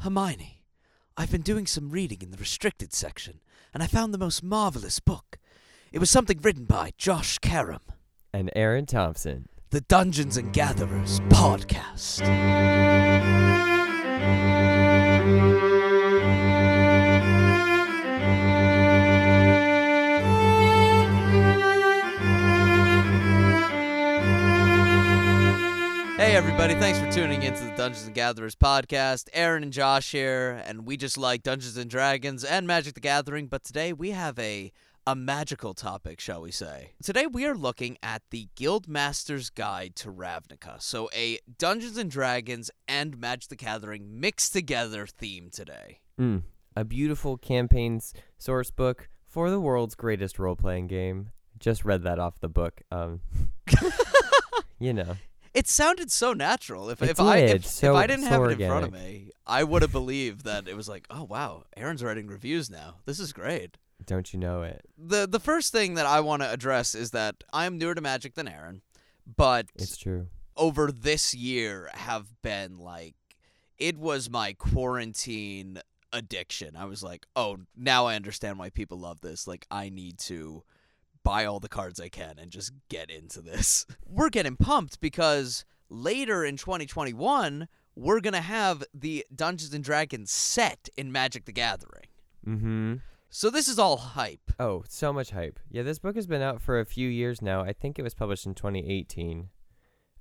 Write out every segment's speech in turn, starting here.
Hermione, I've been doing some reading in the restricted section, and I found the most marvelous book. It was something written by Josh Karam, And Aaron Thompson. the Dungeons and Gatherers podcast. Hey everybody, thanks for tuning into the Dungeons and Gatherers podcast. Aaron and Josh here, and we just like Dungeons and Dragons and Magic the Gathering, but today we have a a magical topic, shall we say. Today we are looking at the Guildmaster's Guide to Ravnica. So a Dungeons and Dragons and Magic the Gathering mixed together theme today. Mm, a beautiful campaigns source book for the world's greatest role playing game. Just read that off the book. Um, you know. It sounded so natural. If It if I did, if, so- if I didn't so have it in front of me, I would have believed that it was like, oh wow, Aaron's writing reviews now. This is great. Don't you know it? the the first thing that I want to address is that I'm newer to Magic than Aaron, but It's true. over this year have been like it was my quarantine addiction. I was like, "Oh, now I understand why people love this. Like I need to buy all the cards I can and just get into this." We're getting pumped because later in 2021, we're going to have the Dungeons and Dragons set in Magic the Gathering. Mm hmm. So this is all hype. Oh, so much hype. Yeah, this book has been out for a few years now. I think it was published in 2018.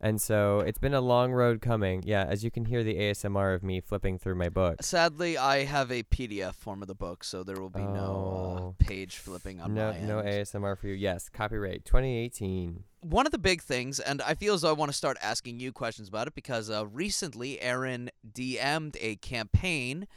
And so it's been a long road coming. Yeah, as you can hear the ASMR of me flipping through my book. Sadly, I have a PDF form of the book, so there will be no Oh. uh, page flipping on No, my no. ASMR for you. Yes, copyright 2018. One of the big things, and I feel as though I want to start asking you questions about it because uh, recently Aaron DM'd a campaign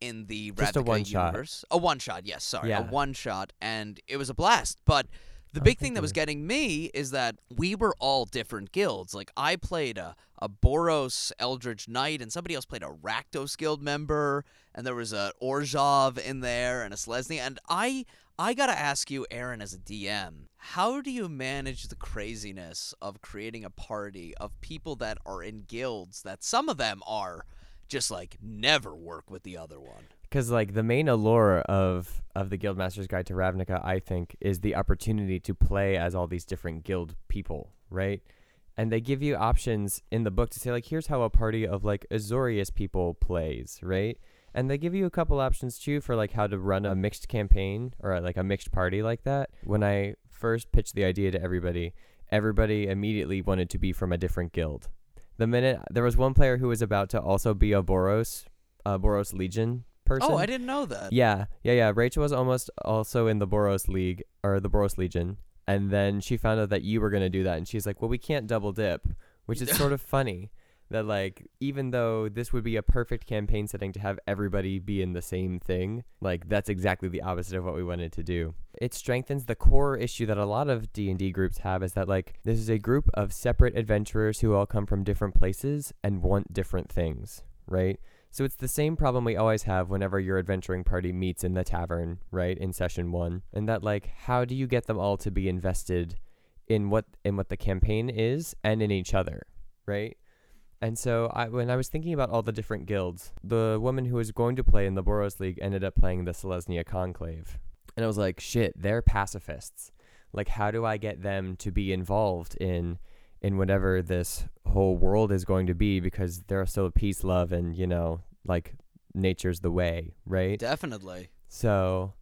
in the Just a Ravnica one-shot. universe. A one shot, yes, sorry, a one shot, and it was a blast. But the big thing that was getting me is that we were all different guilds. Like I played a a Boros Eldritch Knight, and somebody else played a Rakdos Guild member, and there was a Orzhov in there and a Selesnya. And I I gotta ask you, Aaron, as a DM, how do you manage the craziness of creating a party of people that are in guilds that some of them are just like never work with the other one? Because like the main allure of of the Guildmaster's Guide to Ravnica, I think, is the opportunity to play as all these different guild people, right? And they give you options in the book to say like, here's how a party of like Azorius people plays, right? And they give you a couple options too for like how to run a mixed campaign or like a mixed party like that. When I first pitched the idea to everybody, everybody immediately wanted to be from a different guild. The minute there was one player who was about to also be a Boros, a Boros Legion person. Oh, I didn't know that. Yeah, yeah, yeah. Rachel was almost also in the Boros League or the Boros Legion, and then she found out that you were gonna do that, and she's like, "Well, we can't double dip," which is sort of funny. That like, even though this would be a perfect campaign setting to have everybody be in the same thing, like that's exactly the opposite of what we wanted to do. It strengthens the core issue that a lot of D and D groups have is that like this is a group of separate adventurers who all come from different places and want different things, right? So it's the same problem we always have whenever your adventuring party meets in the tavern, right, in session 1. And that like how do you get them all to be invested in what in what the campaign is and in each other, right? And so I when I was thinking about all the different guilds, the woman who was going to play in the Boros League ended up playing the Selesnya Conclave. And I was like, shit, they're pacifists. Like how do I get them to be involved in in whatever this whole world is going to be because they're so peace, love, and you know, like nature's the way, right? Definitely. So,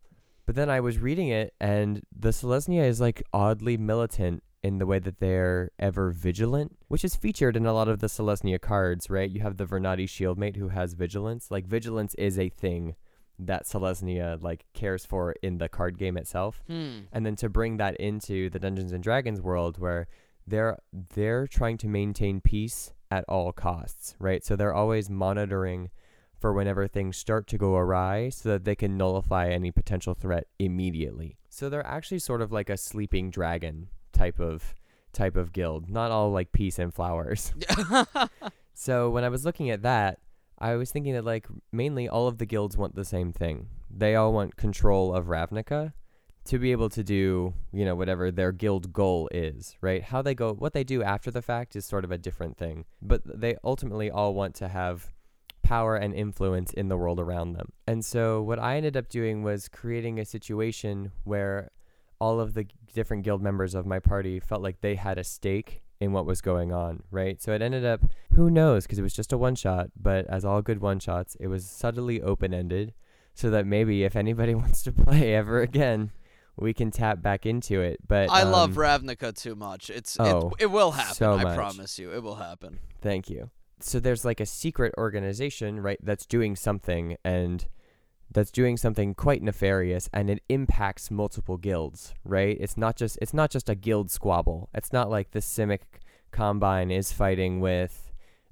but then I was reading it, and the Selesnya is like oddly militant in the way that they're ever vigilant, which is featured in a lot of the Selesnya cards, right? You have the Vernadi Shieldmate who has vigilance. Like vigilance is a thing that Selesnya like cares for in the card game itself Hmm. and then to bring that into the Dungeons and Dragons world where they're they're trying to maintain peace at all costs, right? So they're always monitoring for whenever things start to go awry so that they can nullify any potential threat immediately. So they're actually sort of like a sleeping dragon type of type of guild, not all like peace and flowers. So when I was looking at that, I was thinking that like mainly all of the guilds want the same thing. They all want control of Ravnica to be able to do, you know, whatever their guild goal is, right? How they go what they do after the fact is sort of a different thing. But they ultimately all want to have power and influence in the world around them. And so what I ended up doing was creating a situation where all of the different guild members of my party felt like they had a stake in what was going on, right? So it ended up, who knows, because it was just a one shot, but as all good one shots, it was subtly open ended so that maybe if anybody wants to play ever again, we can tap back into it. But I love um, Ravnica too much. It's oh, it, it will happen. so I promise you, it will happen. Thank you. So there's like a secret organization, right, that's doing something and that's doing something quite nefarious and it impacts multiple guilds, right? It's not just it's not just a guild squabble. It's not like the Simic Combine is fighting with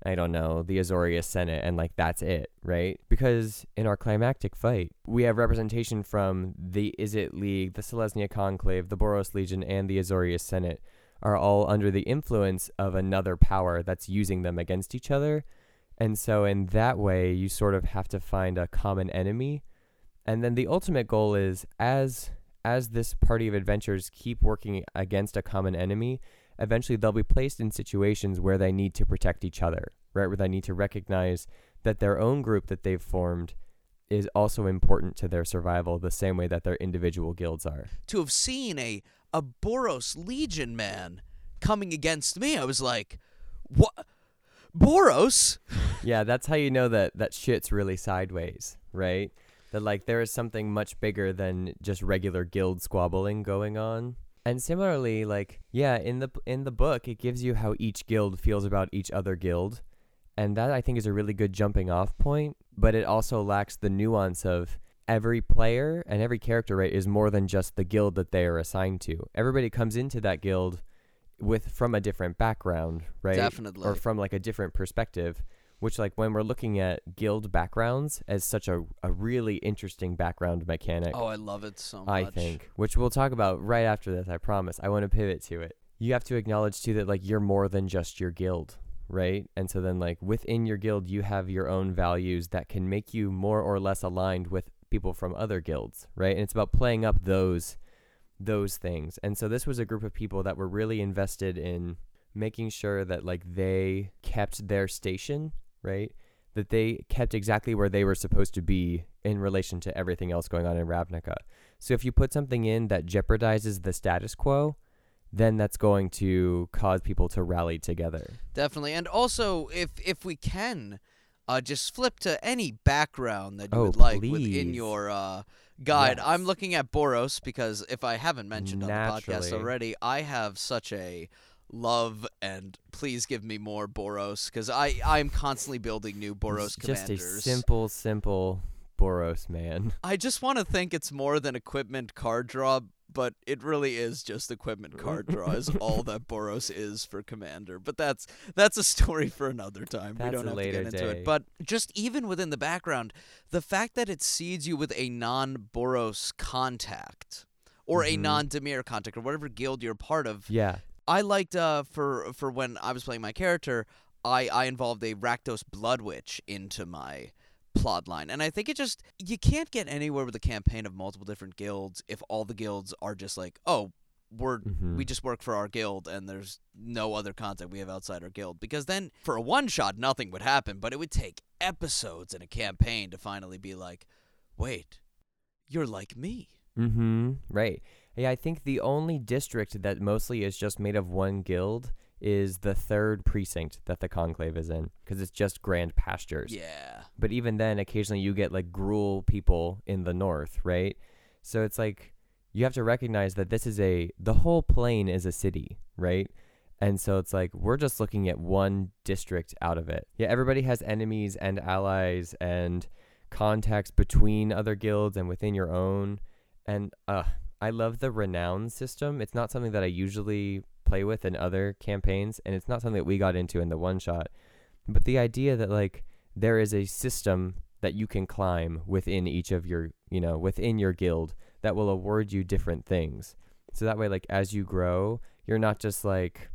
I don't know, the Azorius Senate and like that's it, right? Because in our climactic fight, we have representation from the Izzet League, the Selesnya Conclave, the Boros Legion and the Azorius Senate are all under the influence of another power that's using them against each other. And so, in that way, you sort of have to find a common enemy. And then the ultimate goal is as as this party of adventurers keep working against a common enemy, eventually they'll be placed in situations where they need to protect each other, right? Where they need to recognize that their own group that they've formed is also important to their survival the same way that their individual guilds are. To have seen a a Boros Legion man coming against me, I was like, what? Boros? yeah, that's how you know that that shit's really sideways, right? That like there is something much bigger than just regular guild squabbling going on. And similarly, like yeah, in the in the book, it gives you how each guild feels about each other guild, and that I think is a really good jumping off point. But it also lacks the nuance of every player and every character right is more than just the guild that they are assigned to. Everybody comes into that guild with from a different background, right? Definitely. Or from like a different perspective, which like when we're looking at guild backgrounds as such a, a really interesting background mechanic, Oh, I love it so much. I think, which we'll talk about right after this, I promise. I want to pivot to it. You have to acknowledge too that like you're more than just your guild, right? And so then like within your guild you have your own values that can make you more or less aligned with people from other guilds, right? And it's about playing up those those things. And so this was a group of people that were really invested in making sure that like they kept their station, right? That they kept exactly where they were supposed to be in relation to everything else going on in Ravnica. So if you put something in that jeopardizes the status quo, then that's going to cause people to rally together. Definitely. And also, if if we can, uh, just flip to any background that you Oh, would like within your uh, guide. I'm looking at Boros because if I haven't mentioned on the podcast already, I have such a love and please give me more Boros because I I'm constantly building new Boros It's just commanders. a simple, simple Boros man. I just want to think it's more than equipment card draw, but it really is just equipment card draw is all that Boros is for Commander. But that's that's a story for another time. That's we don't have later to get into day. it. But just even within the background, the fact that it seeds you with a non-Boros contact or a Mhm. non-Dimir contact or whatever guild you're part of. Yeah. I liked uh for for when I was playing my character, I I involved a Rakdos Blood Witch into my plot line. And I think it just you can't get anywhere with a campaign of multiple different guilds if all the guilds are just like, "Oh, we're Mhm. we just work for our guild and there's no other content we have outside our guild." Because then for a one shot nothing would happen, but it would take episodes in a campaign to finally be like, "Wait, you're like me." Mm-hmm. Right. Yeah, I think the only district that mostly is just made of one guild is the third precinct that the conclave is in, because it's just grand pastures. Yeah. But even then, occasionally you get like Gruul people in the north, right? So it's like you have to recognize that this is a the whole plane is a city, right? And so it's like we're just looking at one district out of it. Yeah, everybody has enemies and allies and contacts between other guilds and within your own. And uh I love the renown system. It's not something that I usually play with in other campaigns and it's not something that we got into in the one shot. But the idea that like there is a system that you can climb within each of your, you know, within your guild that will award you different things. So that way like as you grow, you're not just like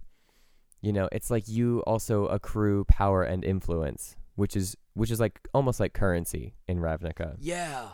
you know, it's like you also accrue power and influence, which is which is like almost like currency in Ravnica. Yeah.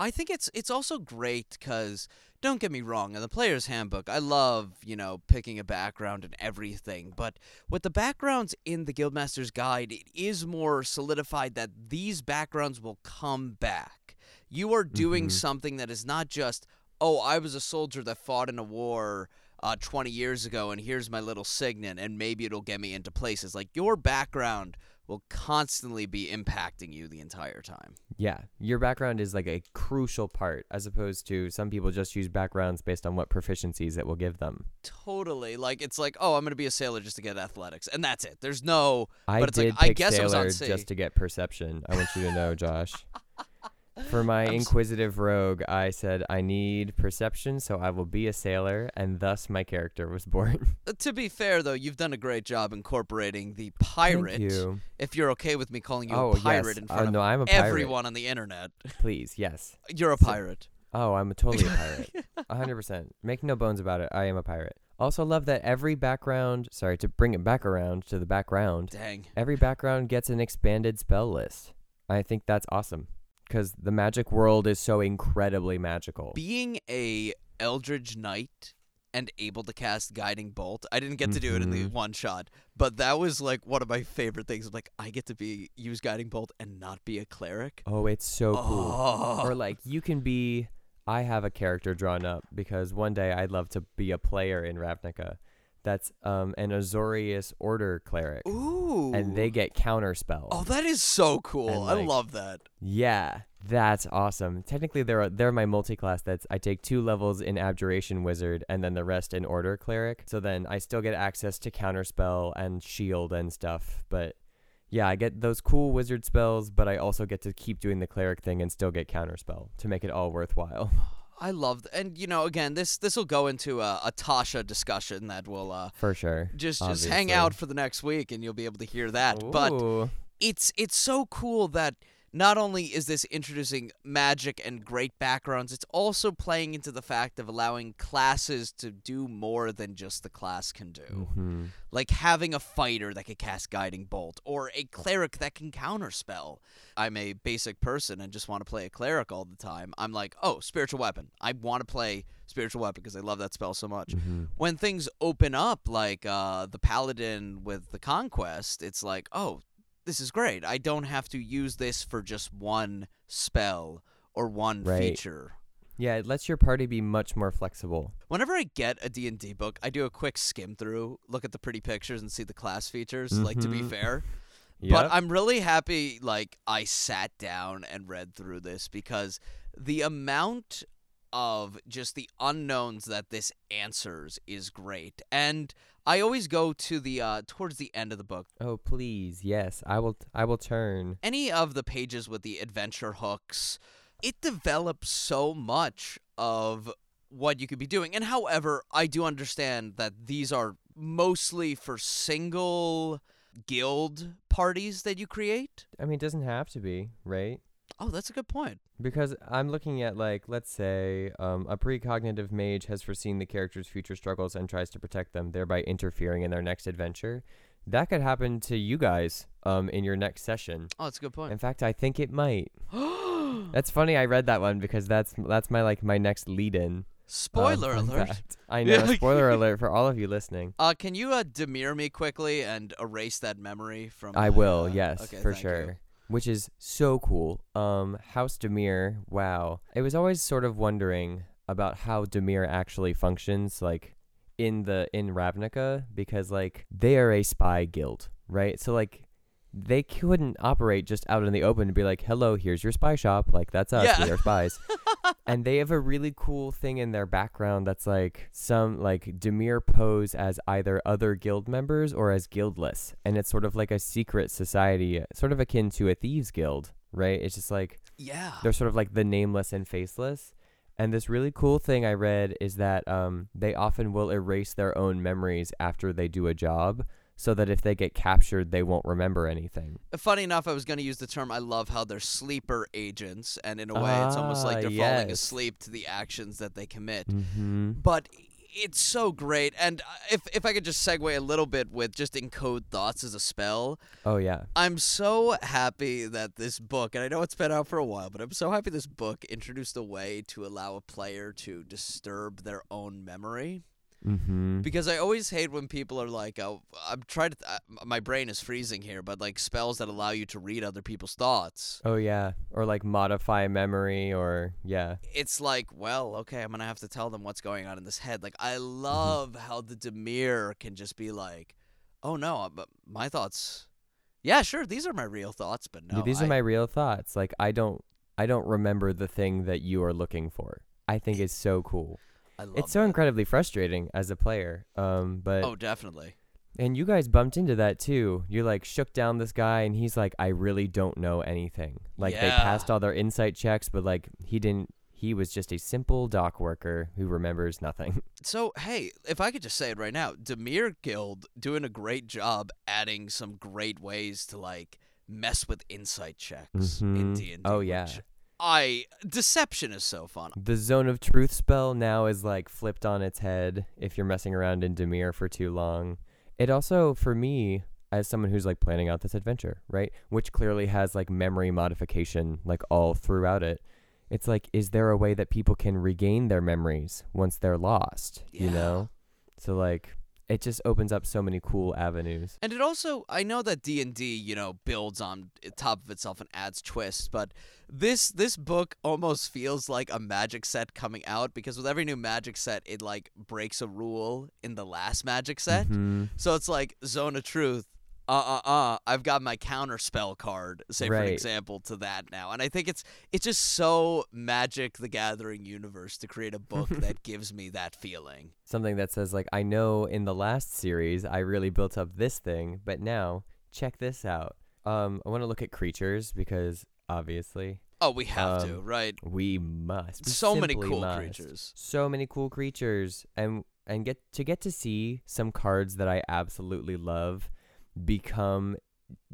I think it's it's also great cuz don't get me wrong, in the player's handbook, I love, you know, picking a background and everything, but with the backgrounds in the Guildmaster's Guide, it is more solidified that these backgrounds will come back. You are doing Mhm. something that is not just, oh, I was a soldier that fought in a war uh, 20 years ago, and here's my little signet, and maybe it'll get me into places. Like, your background will constantly be impacting you the entire time. Yeah, your background is like a crucial part, as opposed to some people just use backgrounds based on what proficiencies it will give them. Totally. Like it's like, oh, I'm gonna be a sailor just to get athletics, and that's it. There's no. I But it's like, did I pick guess it was on sailor just to get perception. I want you to know, Josh. For my I'm inquisitive rogue, I said I need perception, so I will be a sailor, and thus my character was born. Uh, To be fair, though, you've done a great job incorporating the pirate. Thank you. If you're okay with me calling you oh a pirate yes. in Oh, front no, I'm a of pirate. everyone on the internet, Please, yes. you're a So- pirate. Oh, I'm a totally a pirate. Hundred percent. Make no bones about it. I am a pirate. Also love that every background. Sorry to bring it back around to the background. Dang. Every background gets an expanded spell list. I think that's awesome because the magic world is so incredibly magical. Being a Eldritch Knight and able to cast Guiding Bolt, I didn't get to do it in the Mhm. one shot, but that was like one of my favorite things. Like I get to be use Guiding Bolt and not be a cleric. oh, it's so cool. Oh. Or like you can be. I have a character drawn up because one day I'd love to be a player in Ravnica. That's um an Azorius Order cleric, Ooh. and they get counter spells. Oh, that is so cool. And, I love that. Yeah, that's awesome. Technically, they're they're my multi-class. That's I take two levels in Abjuration Wizard and then the rest in Order Cleric. So then I still get access to Counterspell and Shield and stuff. But yeah, I get those cool wizard spells, but I also get to keep doing the cleric thing and still get Counterspell to make it all worthwhile. I love, th- and you know, again, this this will go into a, a Tasha discussion that will uh, For sure. just just hang out for the next week, and you'll be able to hear that. But it's it's so cool that not only is this introducing magic and great backgrounds, it's also playing into the fact of allowing classes to do more than just the class can do. Mhm. Like having a fighter that can cast Guiding Bolt or a cleric that can counterspell. I'm a basic person and just want to play a cleric all the time. I'm like, oh, spiritual weapon. I want to play spiritual weapon because I love that spell so much. Mhm. When things open up, like uh, the paladin with the conquest, it's like, oh, this is great. I don't have to use this for just one spell or one Right. feature. Yeah, it lets your party be much more flexible. Whenever I get a D&D book, I do a quick skim through, look at the pretty pictures and see the class features, like to be Mhm. fair. Yep. But I'm really happy like I sat down and read through this because the amount of just the unknowns that this answers is great. And I always go to the uh towards the end of the book. oh, please. Yes, I will I will turn. Any of the pages with the adventure hooks, it develops so much of what you could be doing. And however, I do understand that these are mostly for single guild parties that you create. I mean, it doesn't have to be, right? Oh, that's a good point. Because I'm looking at like, let's say, um, a precognitive mage has foreseen the character's future struggles and tries to protect them, thereby interfering in their next adventure. That could happen to you guys, um, in your next session. Oh, that's a good point. In fact, I think it might. That's funny. I read that one because that's that's my like my next lead-in. Spoiler um, alert. fact. I know. Spoiler alert for all of you listening. Uh, can you uh, demure me quickly and erase that memory from? I my, will. uh, yes, okay, for sure. you. Which is so cool. Um, House Dimir. Wow. I was always sort of wondering about how Dimir actually functions, like in the in Ravnica, because like they are a spy guild, right? So like they couldn't operate just out in the open and be like, "Hello, here's your spy shop." Like that's us. Yeah. We are spies. and they have a really cool thing in their background that's like some like Dimir pose as either other guild members or as guildless, and it's sort of like a secret society, sort of akin to a thieves guild, right? It's just like Yeah. they're sort of like the nameless and faceless. And this really cool thing I read is that um, they often will erase their own memories after they do a job, so that if they get captured, they won't remember anything. Funny enough, I was going to use the term. I love how they're sleeper agents, and in a way, it's almost like Ah, they're falling asleep to the actions that they commit. Mm-hmm. But it's so great. And uh, if if I could just segue a little bit with just encode thoughts as a spell, Oh yeah. I'm so happy that this book, and I know it's been out for a while, but I'm so happy this book introduced a way to allow a player to disturb their own memory. Mm-hmm. Because I always hate when people are like, oh, I'm trying to, th- uh, my brain is freezing here, but like spells that allow you to read other people's thoughts. Oh yeah. Or like modify memory or yeah. It's like, well, okay, I'm going to have to tell them what's going on in this head. Like, I Mm-hmm. love how the Dimir can just be like, oh no, uh, but my thoughts, yeah, sure, these are my real thoughts, but Yeah, no. These I- are my real thoughts. Like I don't I don't remember the thing that you are looking for. I think it's so cool. It's so that. incredibly frustrating as a player. Um but Oh, definitely. and you guys bumped into that too. You like shook down this guy and he's like I really don't know anything. Like they passed all their insight checks but like he didn't he was just a simple dock worker who remembers nothing. So, hey, if I could just say it right now, Dimir Guild doing a great job adding some great ways to like mess with insight checks in Mhm. D&D. Oh, yeah. which I deception is so fun. The zone of truth spell now is like flipped on its head if you're messing around in Dimir for too long. It also, for me, as someone who's like planning out this adventure, right, which clearly has like memory modification like all throughout it, it's like, is there a way that people can regain their memories once they're lost? You know? So like, it just opens up so many cool avenues. And it also, I know that D and D, you know, builds on top of itself and adds twists, but this this book almost feels like a magic set coming out because with every new magic set, it like breaks a rule in the last magic set. Mhm. So it's like Zone of Truth. Uh uh uh. I've got my counter spell card, say for Right. example, to that now, and I think it's it's just so Magic the Gathering universe to create a book that gives me that feeling. Something that says like, I know in the last series I really built up this thing, but now check this out. Um, I want to look at creatures because obviously Oh, we have to, Um, right? we must. We So many cool must. creatures. So many cool creatures, and and get to get to see some cards that I absolutely love become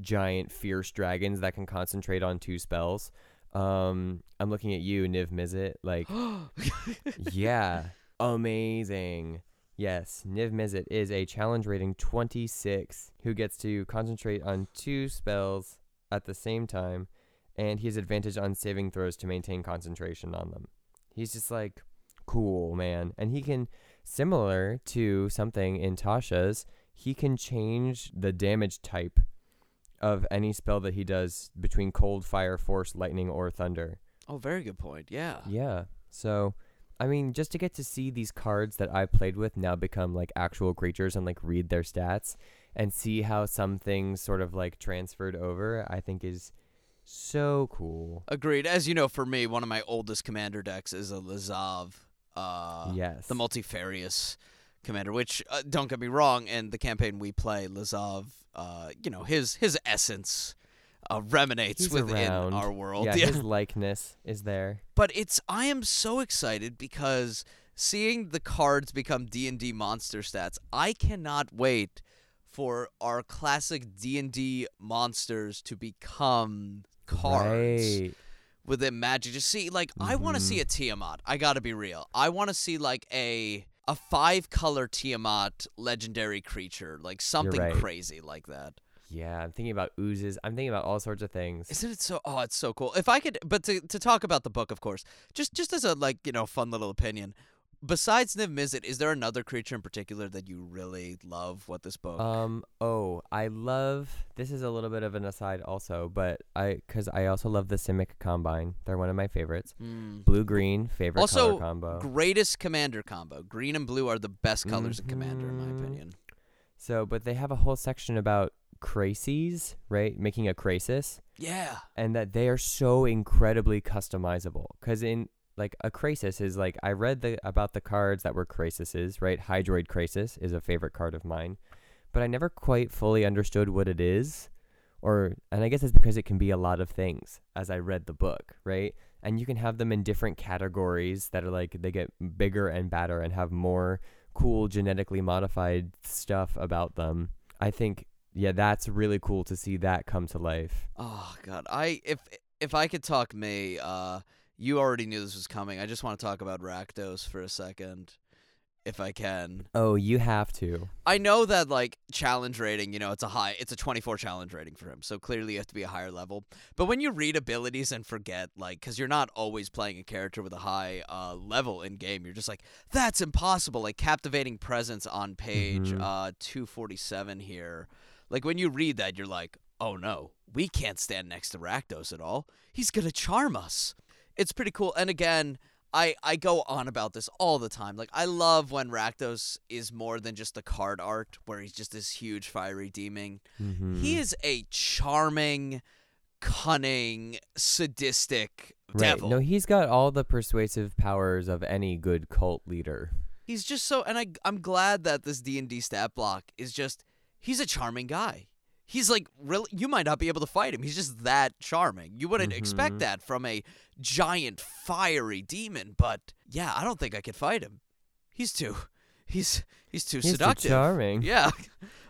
giant fierce dragons that can concentrate on two spells. Um, I'm looking at you, Niv Mizzet. Like, yeah, amazing. Yes, Niv Mizzet is a challenge rating 26 who gets to concentrate on two spells at the same time, and he has advantage on saving throws to maintain concentration on them. He's just like, cool, man. And he can, similar to something in Tasha's, he can change the damage type of any spell that he does between cold, fire, force, lightning, or thunder. oh, very good point. Yeah. Yeah. So, I mean, just to get to see these cards that I played with now become like actual creatures and like read their stats and see how some things sort of like transferred over, I think is so cool. Agreed. As you know, for me, one of my oldest commander decks is a Lazav, uh, yes. the multifarious commander. Which, uh, don't get me wrong, in the campaign we play, Lazav, uh, you know, his his essence uh, remanates He's within around. our world. yeah, his likeness is there. but it's I am so excited because seeing the cards become D and D monster stats, I cannot wait for our classic D and D monsters to become cards Right. within Magic. Just see, like, I want to see a Tiamat. I gotta be real. I want to see like a a five color Tiamat legendary creature, like something right. crazy like that. Yeah, I'm thinking about oozes. I'm thinking about all sorts of things. Isn't it so? Oh, it's so cool. If I could, but to to talk about the book, of course, just just as a like you know fun little opinion. Besides Niv Mizzet, is there another creature in particular that you really love? What this book? Um. Oh, I love. This is a little bit of an aside, also, but I, cause I also love the Simic Combine. They're one of my favorites. Hmm. Blue green favorite Also, color combo. Greatest commander combo. Green and blue are the best colors in commander, in my Mhm. opinion. So, but they have a whole section about crises, right? Making a krasis, Yeah. and that they are so incredibly customizable. Cause in like a krasis is like I read the about the cards that were crises, right? Hydroid Krasis is a favorite card of mine, but I never quite fully understood what it is, or and I guess it's because it can be a lot of things. As I read the book, right? And you can have them in different categories that are like they get bigger and badder and have more cool genetically modified stuff about them. I think yeah, that's really cool to see that come to life. Oh God, I if if I could talk me, uh, you already knew this was coming. I just want to talk about Rakdos for a second. if I can. Oh, you have to. I know that like challenge rating, you know, it's a high, it's a 24 challenge rating for him. So clearly you have to be a higher level. But when you read abilities and forget, like, because you're not always playing a character with a high uh, level in game, you're just like, that's impossible. Like captivating presence on page Mhm. uh 247 here. Like when you read that, you're like, oh no, we can't stand next to Rakdos at all. He's gonna charm us. It's pretty cool. And again, I, I go on about this all the time. Like I love when Rakdos is more than just a card art where he's just this huge fiery demon. Mm-hmm. He is a charming, cunning, sadistic right. devil. No, he's got all the persuasive powers of any good cult leader. he's just so and I I'm glad that this D&D stat block is just he's a charming guy. He's like really you might not be able to fight him. He's just that charming. You wouldn't expect Mhm. that from a giant fiery demon, but yeah, I don't think I could fight him. He's too he's he's too He's too seductive. charming. Yeah.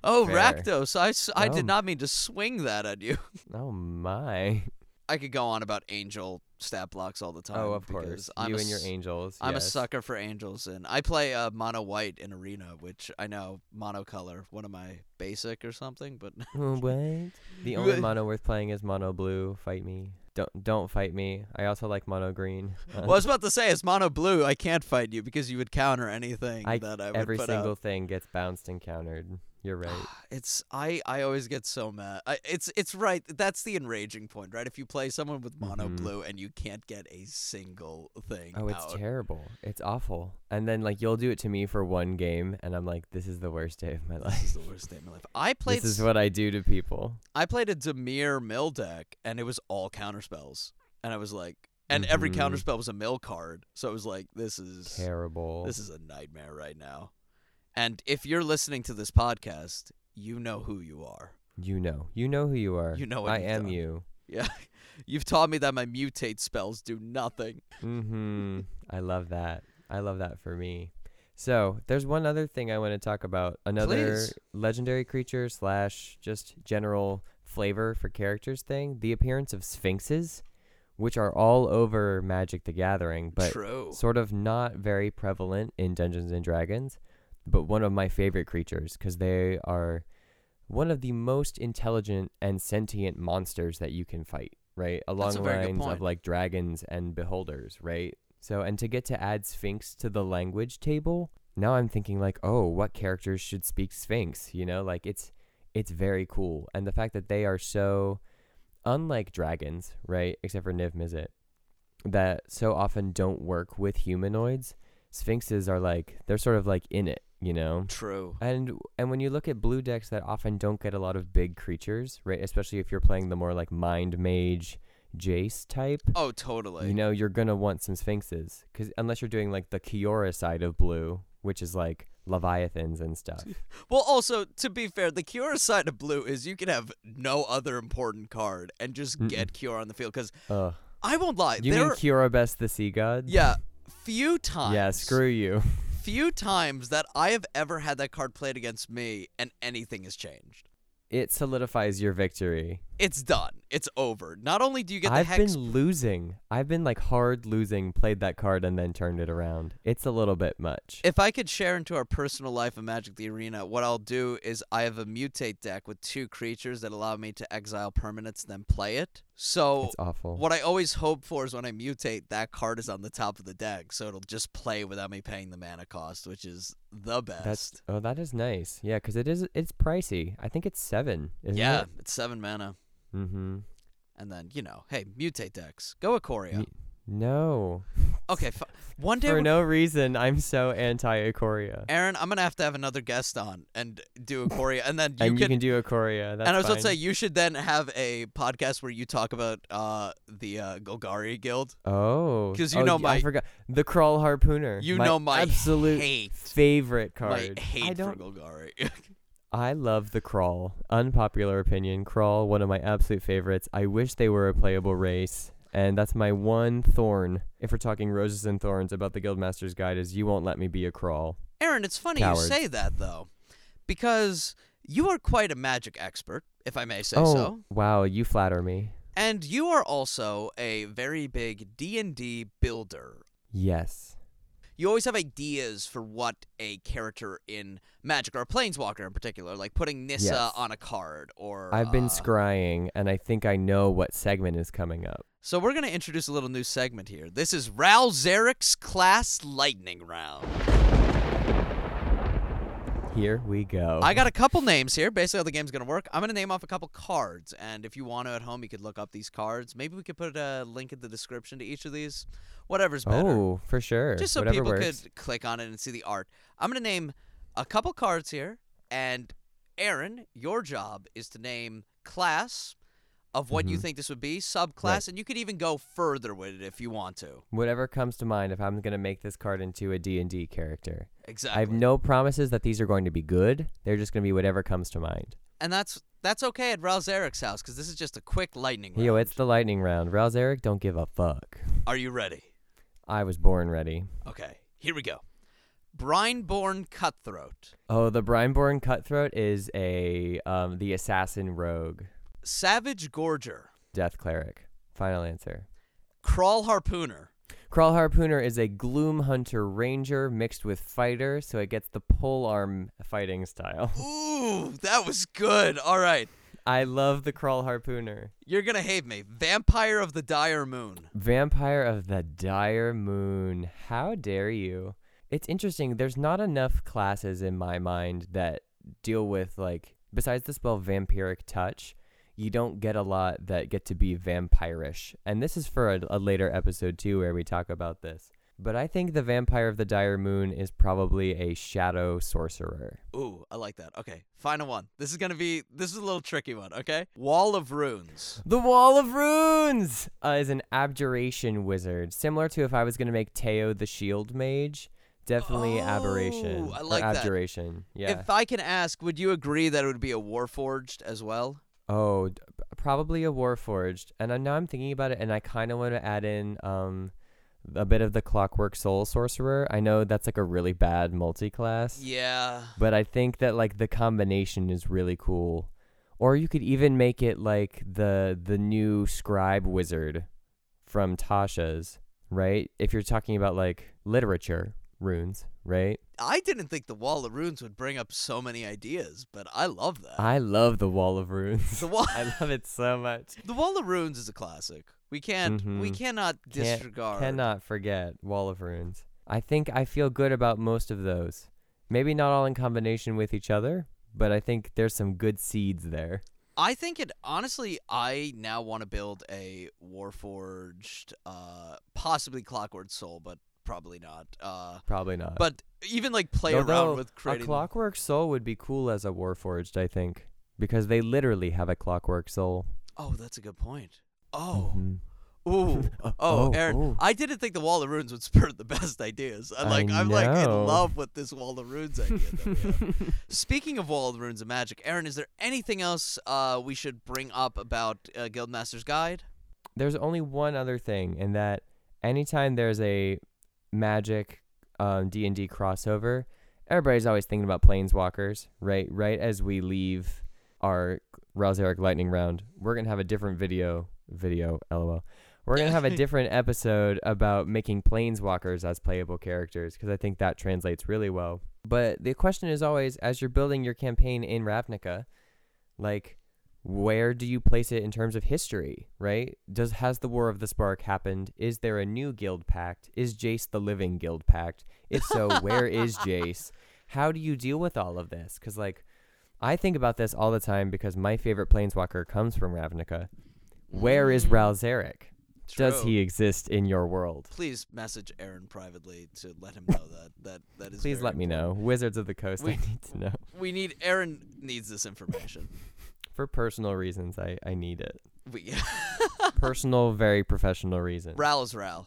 Oh, Fair. Rakdos, I, I Oh. did not mean to swing that at you. Oh my. I could go on about angel stat blocks all the time. oh, of course. I'm you a and your angels. I'm yes. a sucker for angels, and I play uh, mono white in arena, which I know monocolor, one of my basic or something, but Oh, what? The only mono worth playing is mono blue. Fight me. Don't don't fight me. I also like mono green. Uh, well, I was about to say it's mono blue. I can't fight you because you would counter anything I- that I would every single out. thing gets bounced and countered. You're right. It's I I always get so mad. I, it's it's right. That's the enraging point, right? If you play someone with mono Mhm. blue and you can't get a single thing Oh, it's out. terrible. It's awful. And then like you'll do it to me for one game, and I'm like, this is the worst day of my This life. is the worst day of my life. I played This is what I do to people. I played a Dimir mill deck, and it was all counter spells, and I was like, and every Mhm. counter spell was a mill card, so it was like, this is Terrible. this is a nightmare right now. And if you're listening to this podcast, you know who you are. you know. You know who you are. You know what I am done. you. Yeah, you've taught me that my mutate spells do nothing. Mm-hmm. I love that. I love that for me. So there's one other thing I want to talk about. Another Please. legendary creature slash just general flavor for characters thing. The appearance of sphinxes, which are all over Magic the Gathering, but True. sort of not very prevalent in Dungeons and Dragons, but one of my favorite creatures because they are one of the most intelligent and sentient monsters that you can fight, right? Along the lines of like dragons and beholders, right? So, and to get to add Sphinx to the language table, now I'm thinking like, oh, what characters should speak Sphinx? You know, like it's it's very cool, and the fact that they are so unlike dragons, right? Except for Niv Mizzet, that so often don't work with humanoids. Sphinxes are like they're sort of like in it, you know. True. And and when you look at blue decks that often don't get a lot of big creatures, right? Especially if you're playing the more like mind mage Jace type, Oh, totally. you know, you're gonna want some sphinxes because unless you're doing like the Kiora side of blue, which is like leviathans and stuff. Well, also to be fair, the Kiora side of blue is you can have no other important card and just Mm-mm. get Kiora on the field. Because Ugh. I won't lie, You there mean Kiora best the sea god? yeah, few times. Yeah, screw you. Few times that I have ever had that card played against me and anything has changed. It solidifies your victory. It's done. It's over. Not only do you get the I've hex been losing. I've been like hard losing, played that card and then turned it around. It's a little bit much. If I could share into our personal life of Magic the Arena, what I'll do is I have a mutate deck with two creatures that allow me to exile permanents and then play it. So it's awful. what I always hope for is when I mutate, that card is on the top of the deck, so it'll just play without me paying the mana cost, which is the best. That's oh, that is nice. Yeah, because it is. It's pricey. I think it's seven. Isn't yeah, It? it's seven mana, Mm-hmm. and then you know, hey, mutate decks, go Ikoria. Ye- No. Okay, fi- one day, For no reason, I'm so anti Ikoria. Aaron, I'm gonna have to have another guest on and do Ikoria, and then you and can. you can do Ikoria. That's and I was fine. about to say you should then have a podcast where you talk about uh the uh, Golgari Guild. Oh, because you oh, know my- I forgot the Kraul Harpooner. You my know my absolute hate, favorite my card. hate I for don't. Golgari. I love the Kraul. Unpopular opinion. Kraul, one of my absolute favorites. I wish they were a playable race. And that's my one thorn. If we're talking roses and thorns about the Guildmaster's Guide, is you won't let me be a Kraul. Aaron, it's funny Cowards. you say that though, because you are quite a magic expert, if I may say oh, so. wow, you flatter me. And you are also a very big D&D builder. Yes. You always have ideas for what a character in Magic or a Planeswalker in particular, like putting Nissa Yes. on a card or. I've been uh, scrying, and I think I know what segment is coming up. So we're gonna introduce a little new segment here. This is Ral Zarek's class lightning round. Here we go. I got a couple names here. Basically, how the game's gonna work. I'm gonna name off a couple cards, and if you want to at home, you could look up these cards. Maybe we could put a link in the description to each of these. Whatever's better. Oh, for sure. just so Whatever people works. could click on it and see the art. I'm going to name a couple cards here, and Aaron, your job is to name class of what you Mhm. think this would be, subclass, and you could even go further with it if you want to. Whatever comes to mind if I'm going to make this card into a D&D character. Exactly. I have no promises that these are going to be good. They're just going to be whatever comes to mind. and that's that's okay at Ral Zarek's house because this is just a quick lightning round. Yo, it's the lightning round. Ral Zarek, don't give a fuck. Are you ready? I was born ready. Okay, here we go. Brineborn Cutthroat, Oh, the Brineborn Cutthroat is a um the assassin rogue, Savage Gorger, death cleric. Final answer. Kraul Harpooner, Kraul Harpooner is a Gloom Hunter Ranger mixed with fighter, so it gets the pole arm fighting style. Ooh, that was good. All right. I love the Kraul Harpooner. You're gonna hate me. Vampire of the Dire Moon. Vampire of the Dire Moon. How dare you? It's interesting. There's not enough classes in my mind that deal with, like, besides the spell Vampiric Touch, you don't get a lot that get to be vampirish. And this is for a, a later episode, too, where we talk about this. But I think the Vampire of the Dire Moon is probably a shadow sorcerer. Ooh, I like that. Okay, final one. This is gonna be. This is a little tricky one. Okay. Wall of Runes. The Wall of Runes uh, is an abjuration wizard, similar to if I was going to make Teo the Shield Mage. Definitely aberration. Oh, I or like that. abjuration. Yeah. If I can ask, would you agree that it would be a Warforged as well? Oh, d- probably a Warforged. And I, now I'm thinking about it, and I kind of want to add in um, a bit of the Clockwork Soul Sorcerer. I know that's like a really bad multi-class, Yeah. but I think that like the combination is really cool. Or you could even make it like the the new scribe wizard from Tasha's, right? If you're talking about like literature runes, right? I didn't think the Wall of Runes would bring up so many ideas, but I love that. I love the Wall of Runes. the wall. I love it so much. the Wall of Runes is a classic. We can't. We Mhm. cannot Can't- disregard. Cannot forget Wall of Runes. I think I feel good about most of those. Maybe not all in combination with each other, but I think there's some good seeds there. I think it honestly. I now want to build a Warforged, uh, possibly Clockwork Soul, but probably not. Uh, Probably not. but even like play Although, around with creating. A Clockwork Soul would be cool as a Warforged, I think, because they literally have a Clockwork Soul. oh, that's a good point. Oh, Mhm. ooh, Uh, oh, Aaron. oh. I didn't think the Wall of Runes would spur the best ideas. I'm like, I'm like in love with this Wall of Runes idea. That we have. Speaking of Wall of Runes and magic, Aaron, is there anything else uh, we should bring up about uh, Guildmaster's Guide? There's only one other thing, and that anytime there's a magic um, D&D crossover, everybody's always thinking about planeswalkers, right? Right as we leave our Ral Zarek lightning round, we're going to have a different video, video, lol. We're going to have a different episode about making planeswalkers as playable characters because I think that translates really well. But the question is always as you're building your campaign in Ravnica, like where do you place it in terms of history, right? Does has the War of the Spark happened? Is there a new guild pact? Is Jace the living guild pact? If so, where is Jace? How do you deal with all of this? Cuz like I think about this all the time because my favorite planeswalker comes from Ravnica. Where is Mm, Ral Zarek? Does true. he exist in your world? Please message Aaron privately to let him know that that that is. Please very let me know. Wizards of the Coast, We- I need to know. We need Aaron needs this information. For personal reasons, I, I need it. We Personal, very professional reasons. Ral is Ral.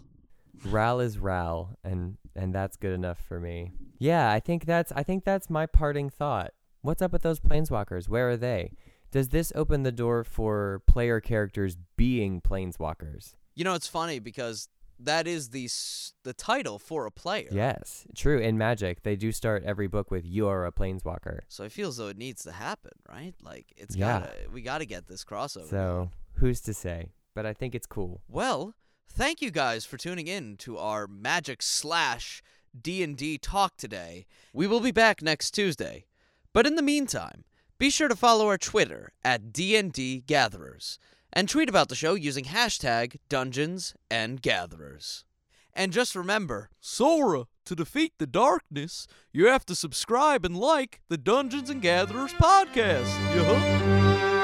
Ral is Ral, and and that's good enough for me. Yeah, I think that's I think that's my parting thought. What's up with those planeswalkers? Where are they? Does this open the door for player characters being planeswalkers? You know, it's funny because that is the s- the title for a player. Yes, true. In Magic, they do start every book with "You are a planeswalker." So I feel as though it needs to happen, right? Like it's Yeah. gotta we gotta get this crossover. So who's to say? But I think it's cool. Well, thank you guys for tuning in to our Magic slash D&D talk today. We will be back next Tuesday. But in the meantime, be sure to follow our Twitter at D&D Gatherers and tweet about the show using hashtag Dungeons and Gatherers. And just remember, Sora, to defeat the darkness, you have to subscribe and like the Dungeons and Gatherers podcast. Yeah.